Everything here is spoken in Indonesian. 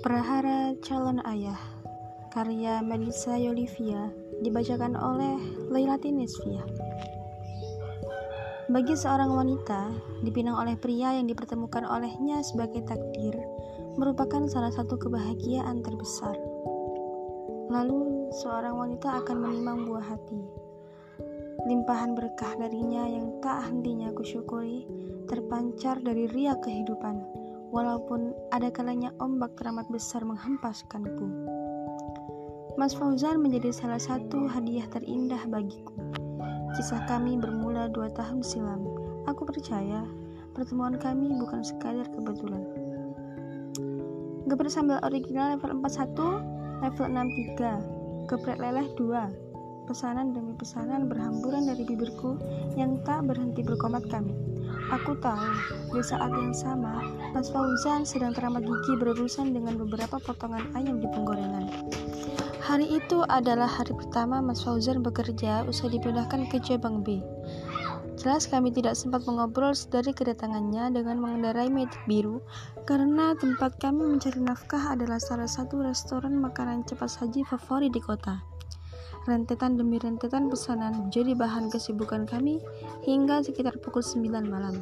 Prahara Calon Ayah Karya Melissa Yolivia Dibacakan oleh Laila Tinisvia. Bagi seorang wanita Dipinang oleh pria yang dipertemukan olehnya sebagai takdir Merupakan salah satu kebahagiaan terbesar. Lalu seorang wanita akan menimang buah hati. Limpahan berkah darinya yang tak hentinya kusyukuri terpancar dari ria kehidupan walaupun ada kalanya ombak teramat besar menghempaskanku. Mas Fauzan menjadi salah satu hadiah terindah bagiku. Kisah kami bermula dua tahun silam. Aku percaya pertemuan kami bukan sekadar kebetulan. Geprek sambal original level 41, level 63, geprek leleh 2. Pesanan demi pesanan berhamburan dari bibirku yang tak berhenti berkomat kami. Aku tahu, di saat yang sama, Mas Fauzan sedang teramat gigi berurusan dengan beberapa potongan ayam di penggorengan. Hari itu adalah hari pertama Mas Fauzan bekerja usai dipindahkan ke cabang B. Jelas kami tidak sempat mengobrol dari kedatangannya dengan mengendarai Matic biru karena tempat kami mencari nafkah adalah salah satu restoran makanan cepat saji favorit di kota. Rentetan demi rentetan pesanan menjadi bahan kesibukan kami hingga sekitar pukul 9 malam.